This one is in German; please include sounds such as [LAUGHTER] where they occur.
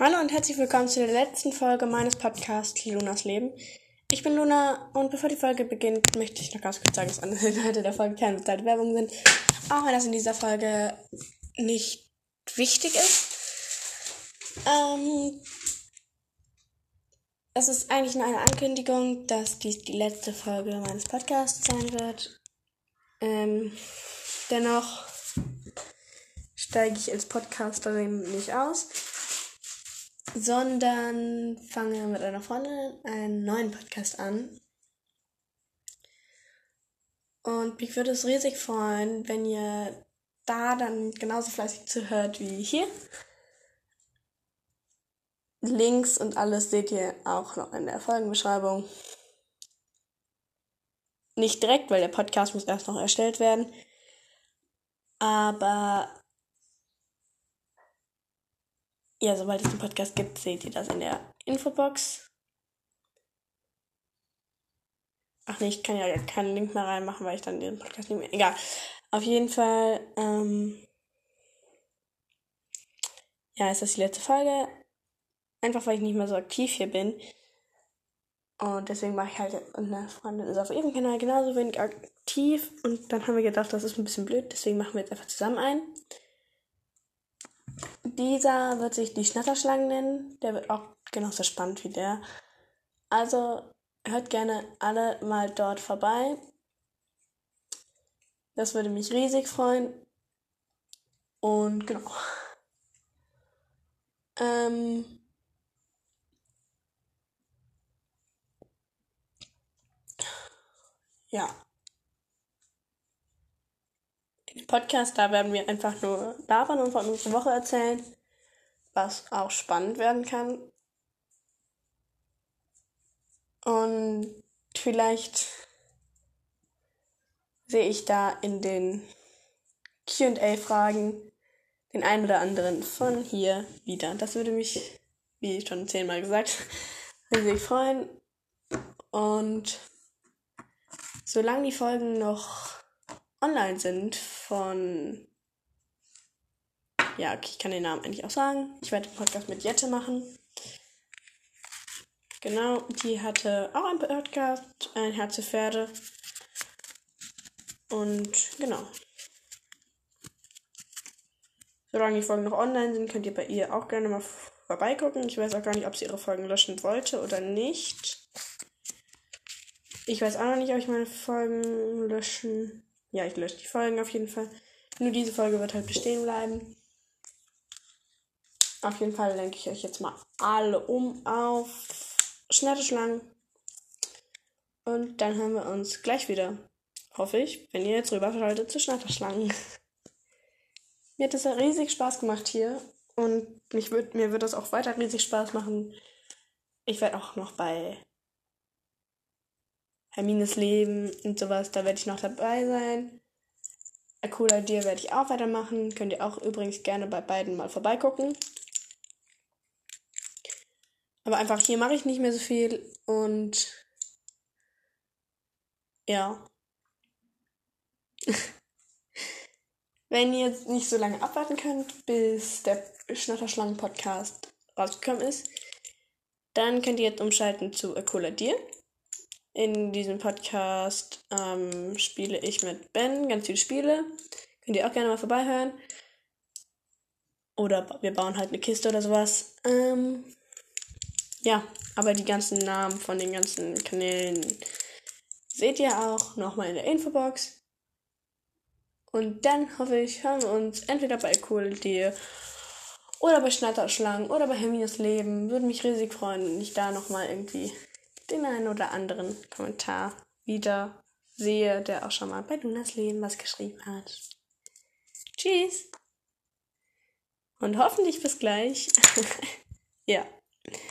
Hallo und herzlich willkommen zu der letzten Folge meines Podcasts Lunas Leben. Ich bin Luna und bevor die Folge beginnt, möchte ich noch ganz kurz sagen, dass andere [LAUGHS] Inhalte der Folge keine bezahlte Werbung sind. Auch wenn das in dieser Folge nicht wichtig ist. Ähm, es ist eigentlich nur eine Ankündigung, dass dies die letzte Folge meines Podcasts sein wird. Ähm, dennoch steige ich als Podcasterin nicht aus sondern fange mit einer Freundin einen neuen Podcast an. Und mich würde es riesig freuen, wenn ihr da dann genauso fleißig zuhört wie hier. Links und alles seht ihr auch noch in der Folgenbeschreibung. Nicht direkt, weil der Podcast muss erst noch erstellt werden. Aber ja, sobald es den Podcast gibt, seht ihr das in der Infobox. Ach nee, ich kann ja keinen Link mehr reinmachen, weil ich dann den Podcast nicht mehr. Egal. Auf jeden Fall, ähm, ja, ist das die letzte Folge. Einfach weil ich nicht mehr so aktiv hier bin. Und deswegen mache ich halt, eine Freundin ist auf ihrem Kanal genauso wenig aktiv. Und dann haben wir gedacht, das ist ein bisschen blöd, deswegen machen wir jetzt einfach zusammen ein. Dieser wird sich die Schnatterschlangen nennen. Der wird auch genauso spannend wie der. Also hört gerne alle mal dort vorbei. Das würde mich riesig freuen. Und genau. [LAUGHS] Ähm, ja. Podcast, da werden wir einfach nur labern und von unserer Woche erzählen, was auch spannend werden kann. Und vielleicht sehe ich da in den QA-Fragen den einen oder anderen von hier wieder. Das würde mich, wie schon zehnmal gesagt, [LAUGHS] riesig freuen. Und solange die Folgen noch online sind von. Ja, okay, ich kann den Namen eigentlich auch sagen. Ich werde den Podcast mit Jette machen. Genau, die hatte auch einen Podcast, ein Herz für Pferde. Und genau. Solange die Folgen noch online sind, könnt ihr bei ihr auch gerne mal vorbeigucken. Ich weiß auch gar nicht, ob sie ihre Folgen löschen wollte oder nicht. Ich weiß auch noch nicht, ob ich meine Folgen löschen ja, ich lösche die Folgen auf jeden Fall. Nur diese Folge wird halt bestehen bleiben. Auf jeden Fall lenke ich euch jetzt mal alle um auf Schnatterschlangen. Und dann hören wir uns gleich wieder. Hoffe ich, wenn ihr jetzt rüberschaltet zu Schnatterschlangen. [LAUGHS] mir hat es ja riesig Spaß gemacht hier. Und mich würd, mir wird das auch weiter riesig Spaß machen. Ich werde auch noch bei Hermines Leben und sowas, da werde ich noch dabei sein. A Cool Idea werde ich auch weitermachen. Könnt ihr auch übrigens gerne bei beiden mal vorbeigucken. Aber einfach hier mache ich nicht mehr so viel und ja. [LAUGHS] Wenn ihr jetzt nicht so lange abwarten könnt, bis der Schnatterschlangen-Podcast rausgekommen ist, dann könnt ihr jetzt umschalten zu A Cool Idea. In diesem Podcast ähm, spiele ich mit Ben ganz viele Spiele. Könnt ihr auch gerne mal vorbeihören. Oder wir bauen halt eine Kiste oder sowas. Ähm, ja, aber die ganzen Namen von den ganzen Kanälen seht ihr auch nochmal in der Infobox. Und dann hoffe ich, hören wir uns entweder bei Cool Deal oder bei Schnatterschlangen oder bei Hermines Leben. Würde mich riesig freuen, wenn ich da nochmal irgendwie den einen oder anderen Kommentar wieder sehe, der auch schon mal bei Lunas Leben was geschrieben hat. Tschüss! Und hoffentlich bis gleich. [LAUGHS] ja.